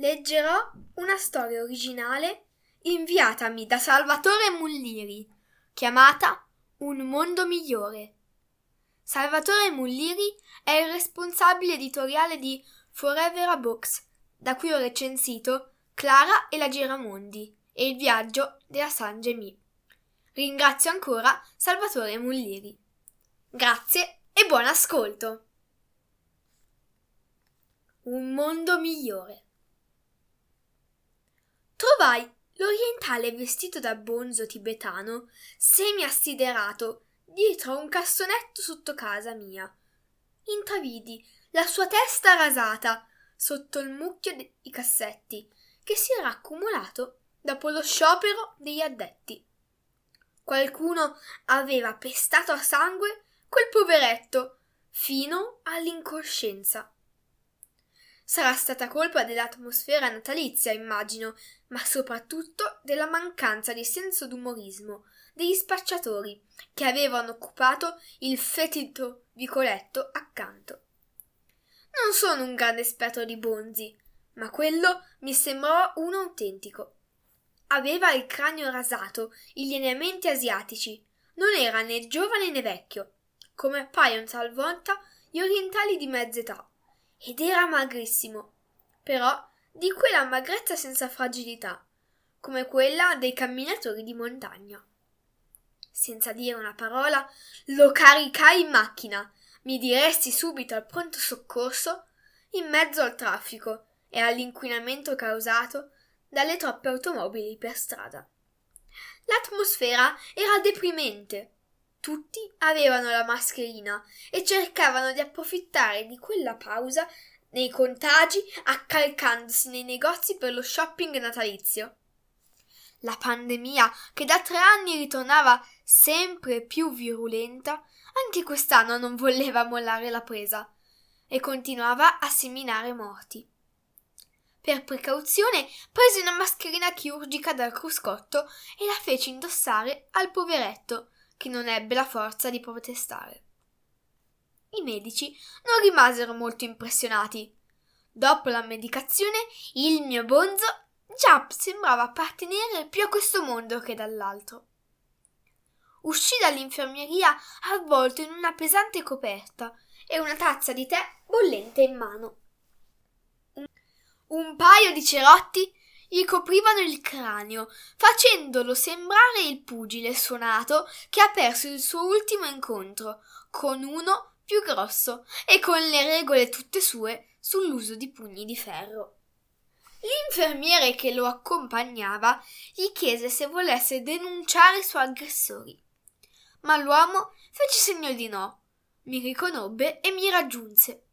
leggerò una storia originale inviatami da Salvatore Mulliri, chiamata Un mondo migliore. Salvatore Mulliri è il responsabile editoriale di Forever a Books, da cui ho recensito Clara e la Giramondi e il viaggio della San Gemì. Ringrazio ancora Salvatore Mulliri. Grazie e buon ascolto. Un mondo migliore. Trovai l'orientale vestito da bonzo tibetano, semi-assiderato, dietro a un cassonetto sotto casa mia. Intravidi la sua testa rasata sotto il mucchio dei cassetti che si era accumulato dopo lo sciopero degli addetti. Qualcuno aveva pestato a sangue quel poveretto fino all'incoscienza. Sarà stata colpa dell'atmosfera natalizia, immagino, ma soprattutto della mancanza di senso d'umorismo degli spacciatori che avevano occupato il fetido vicoletto accanto. Non sono un grande esperto di bonzi, ma quello mi sembrò uno autentico. Aveva il cranio rasato, i lineamenti asiatici, non era né giovane né vecchio, come appaiono talvolta gli orientali di mezza età ed era magrissimo, però di quella magrezza senza fragilità, come quella dei camminatori di montagna. Senza dire una parola, lo caricai in macchina, mi diresti subito al pronto soccorso in mezzo al traffico e all'inquinamento causato dalle troppe automobili per strada. L'atmosfera era deprimente. Tutti avevano la mascherina e cercavano di approfittare di quella pausa nei contagi accalcandosi nei negozi per lo shopping natalizio. La pandemia, che da tre anni ritornava sempre più virulenta, anche quest'anno non voleva mollare la presa e continuava a seminare morti. Per precauzione prese una mascherina chirurgica dal cruscotto e la fece indossare al poveretto che non ebbe la forza di protestare. I medici non rimasero molto impressionati. Dopo la medicazione, il mio bonzo già sembrava appartenere più a questo mondo che dall'altro. Uscì dall'infermieria avvolto in una pesante coperta e una tazza di tè bollente in mano. Un paio di cerotti gli coprivano il cranio, facendolo sembrare il pugile suonato che ha perso il suo ultimo incontro con uno più grosso e con le regole tutte sue sull'uso di pugni di ferro. L'infermiere che lo accompagnava gli chiese se volesse denunciare i suoi aggressori. Ma l'uomo fece segno di no, mi riconobbe e mi raggiunse.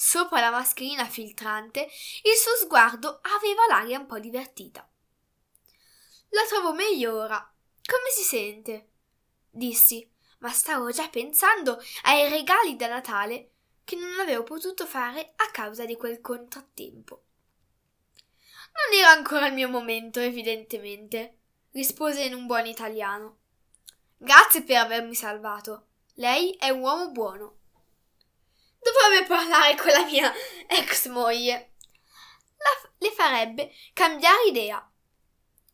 Sopra la mascherina filtrante il suo sguardo aveva l'aria un po' divertita. La trovo meglio ora. Come si sente? dissi, ma stavo già pensando ai regali da Natale che non avevo potuto fare a causa di quel contrattempo. Non era ancora il mio momento, evidentemente, rispose in un buon italiano. Grazie per avermi salvato. Lei è un uomo buono. Dovrebbe parlare con la mia ex moglie. La, le farebbe cambiare idea.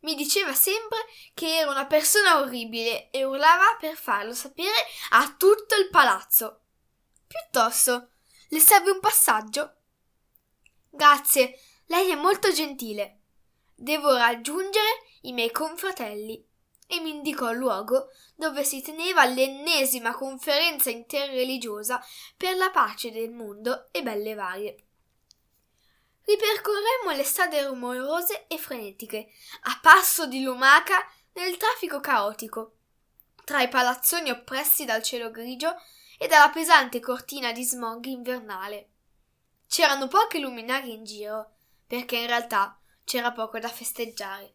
Mi diceva sempre che era una persona orribile e urlava per farlo sapere a tutto il palazzo. Piuttosto, le serve un passaggio? Grazie, lei è molto gentile. Devo raggiungere i miei confratelli e mi indicò il luogo dove si teneva l'ennesima conferenza interreligiosa per la pace del mondo e belle varie. Ripercorremmo le strade rumorose e frenetiche, a passo di lumaca nel traffico caotico, tra i palazzoni oppressi dal cielo grigio e dalla pesante cortina di smog invernale. C'erano poche luminarie in giro, perché in realtà c'era poco da festeggiare.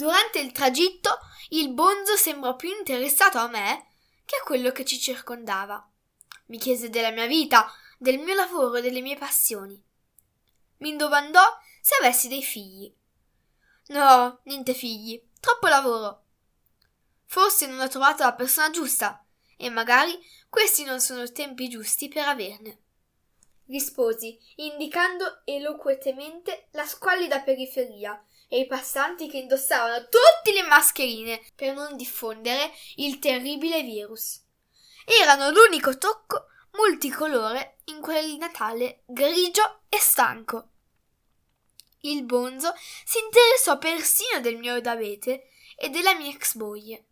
Durante il tragitto il bonzo sembrò più interessato a me che a quello che ci circondava. Mi chiese della mia vita, del mio lavoro e delle mie passioni. Mi domandò se avessi dei figli. No, niente figli, troppo lavoro. Forse non ho trovato la persona giusta e magari questi non sono i tempi giusti per averne. Risposi, indicando eloquentemente la squallida periferia e i passanti che indossavano tutte le mascherine per non diffondere il terribile virus. Erano l'unico tocco multicolore in quel Natale grigio e stanco. Il bonzo si interessò persino del mio d'abete e della mia ex moglie.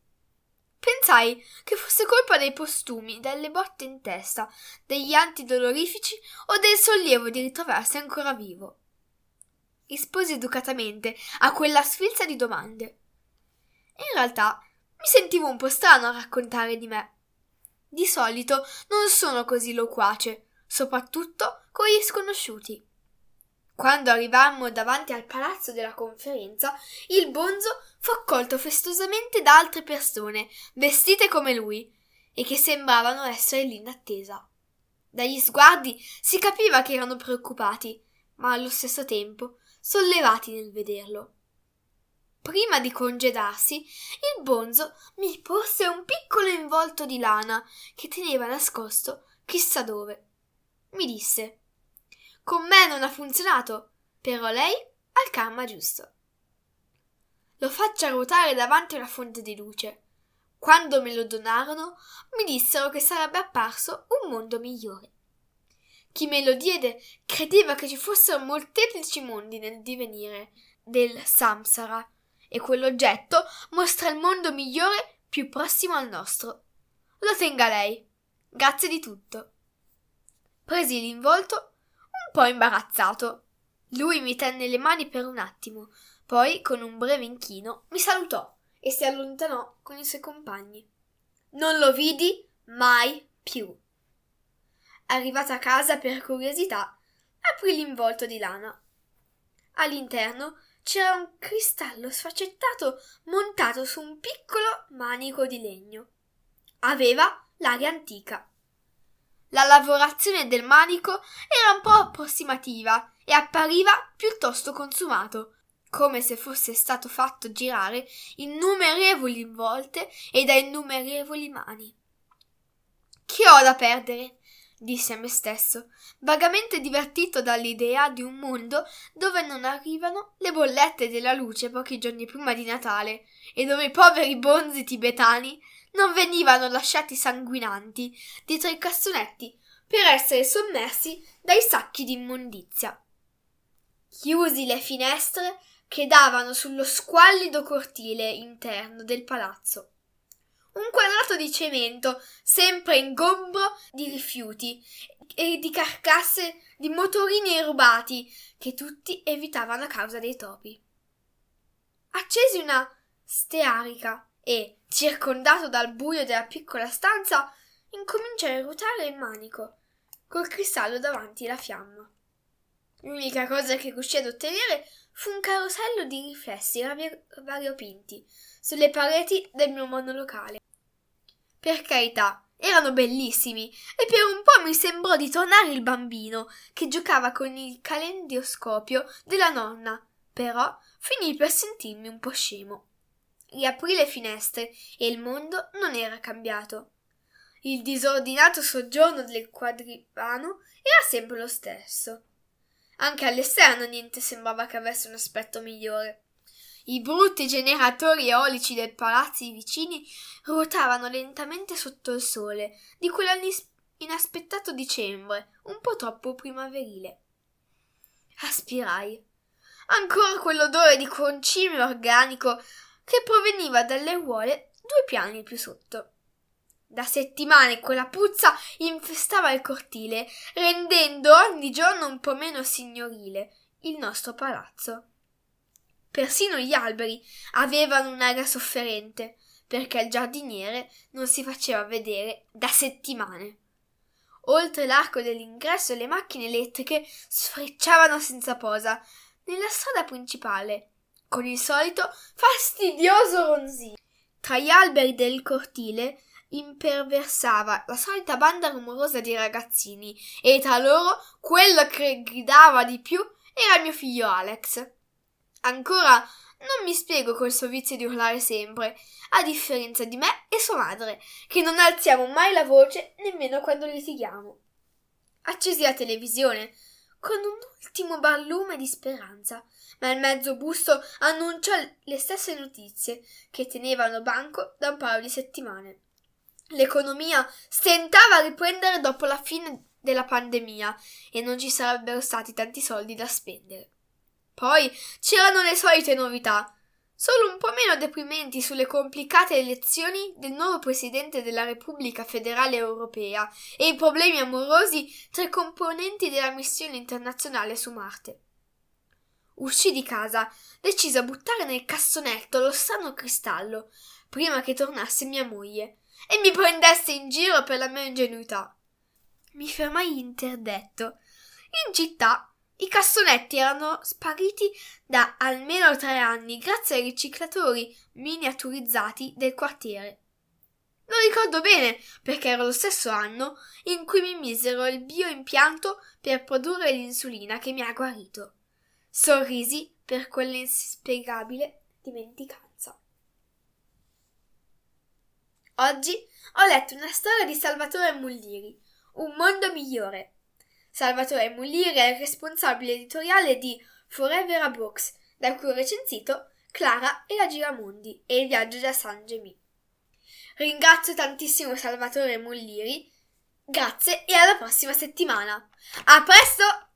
Pensai che fosse colpa dei postumi, delle botte in testa, degli antidolorifici o del sollievo di ritrovarsi ancora vivo risposi educatamente a quella sfilza di domande. In realtà mi sentivo un po' strano a raccontare di me. Di solito non sono così loquace, soprattutto con gli sconosciuti. Quando arrivammo davanti al palazzo della conferenza, il bonzo fu accolto festosamente da altre persone, vestite come lui, e che sembravano essere lì in attesa. Dagli sguardi si capiva che erano preoccupati, ma allo stesso tempo sollevati nel vederlo. Prima di congedarsi, il bonzo mi porse un piccolo involto di lana che teneva nascosto chissà dove. Mi disse: Con me non ha funzionato, però lei ha il karma giusto. Lo faccia ruotare davanti alla fonte di luce. Quando me lo donarono, mi dissero che sarebbe apparso un mondo migliore. Chi me lo diede credeva che ci fossero molteplici mondi nel divenire del samsara e quell'oggetto mostra il mondo migliore più prossimo al nostro. Lo tenga lei. Grazie di tutto. Presi l'involto un po' imbarazzato. Lui mi tenne le mani per un attimo, poi con un breve inchino mi salutò e si allontanò con i suoi compagni. Non lo vidi mai più. Arrivata a casa per curiosità, aprì l'involto di lana. All'interno c'era un cristallo sfaccettato montato su un piccolo manico di legno. Aveva l'aria antica. La lavorazione del manico era un po' approssimativa e appariva piuttosto consumato, come se fosse stato fatto girare innumerevoli volte e da innumerevoli mani. Che ho da perdere? Disse a me stesso, vagamente divertito dall'idea di un mondo dove non arrivano le bollette della luce pochi giorni prima di Natale e dove i poveri bonzi tibetani non venivano lasciati sanguinanti dietro i cassonetti per essere sommersi dai sacchi di immondizia. Chiusi le finestre che davano sullo squallido cortile interno del palazzo un quadrato di cemento, sempre ingombro di rifiuti e di carcasse di motorini rubati che tutti evitavano a causa dei topi. Accesi una stearica e, circondato dal buio della piccola stanza, incominciai a ruotare il manico, col cristallo davanti la fiamma. L'unica cosa che riuscì ad ottenere fu un carosello di riflessi variopinti sulle pareti del mio monolocale. Per carità, erano bellissimi e per un po' mi sembrò di tornare il bambino che giocava con il calendoscopio della nonna, però finì per sentirmi un po' scemo. Riaprì le finestre e il mondo non era cambiato. Il disordinato soggiorno del quadrivano era sempre lo stesso. Anche all'esterno niente sembrava che avesse un aspetto migliore. I brutti generatori eolici dei palazzi vicini ruotavano lentamente sotto il sole di quell'inaspettato dicembre, un po' troppo primaverile. Aspirai. ancora quell'odore di concime organico che proveniva dalle aiuole due piani più sotto. Da settimane quella puzza infestava il cortile, rendendo ogni giorno un po' meno signorile il nostro palazzo. Persino gli alberi avevano un'aria sofferente, perché il giardiniere non si faceva vedere da settimane. Oltre l'arco dell'ingresso le macchine elettriche sfrecciavano senza posa nella strada principale, con il solito fastidioso ronzio. Tra gli alberi del cortile imperversava la solita banda rumorosa di ragazzini e tra loro quello che gridava di più era mio figlio Alex. Ancora non mi spiego quel suo vizio di urlare sempre, a differenza di me e sua madre, che non alziamo mai la voce nemmeno quando litighiamo. Accesi la televisione con un ultimo barlume di speranza, ma il mezzo busto annunciò le stesse notizie che tenevano banco da un paio di settimane. L'economia stentava a riprendere dopo la fine della pandemia e non ci sarebbero stati tanti soldi da spendere. Poi c'erano le solite novità, solo un po' meno deprimenti sulle complicate elezioni del nuovo presidente della Repubblica federale europea e i problemi amorosi tra i componenti della missione internazionale su Marte. Uscì di casa, deciso a buttare nel cassonetto lo strano cristallo, prima che tornasse mia moglie, e mi prendesse in giro per la mia ingenuità. Mi fermai interdetto. In città i cassonetti erano spariti da almeno tre anni grazie ai riciclatori miniaturizzati del quartiere. Lo ricordo bene perché era lo stesso anno in cui mi misero il bioimpianto per produrre l'insulina che mi ha guarito. Sorrisi per quell'inspiegabile dimenticanza. Oggi ho letto una storia di Salvatore Mulliri, Un mondo migliore. Salvatore Mulliri è il responsabile editoriale di Forever a Books, da cui ho recensito Clara e la Giramondi e il viaggio da San Gemì. Ringrazio tantissimo Salvatore Mulliri. Grazie e alla prossima settimana. A presto!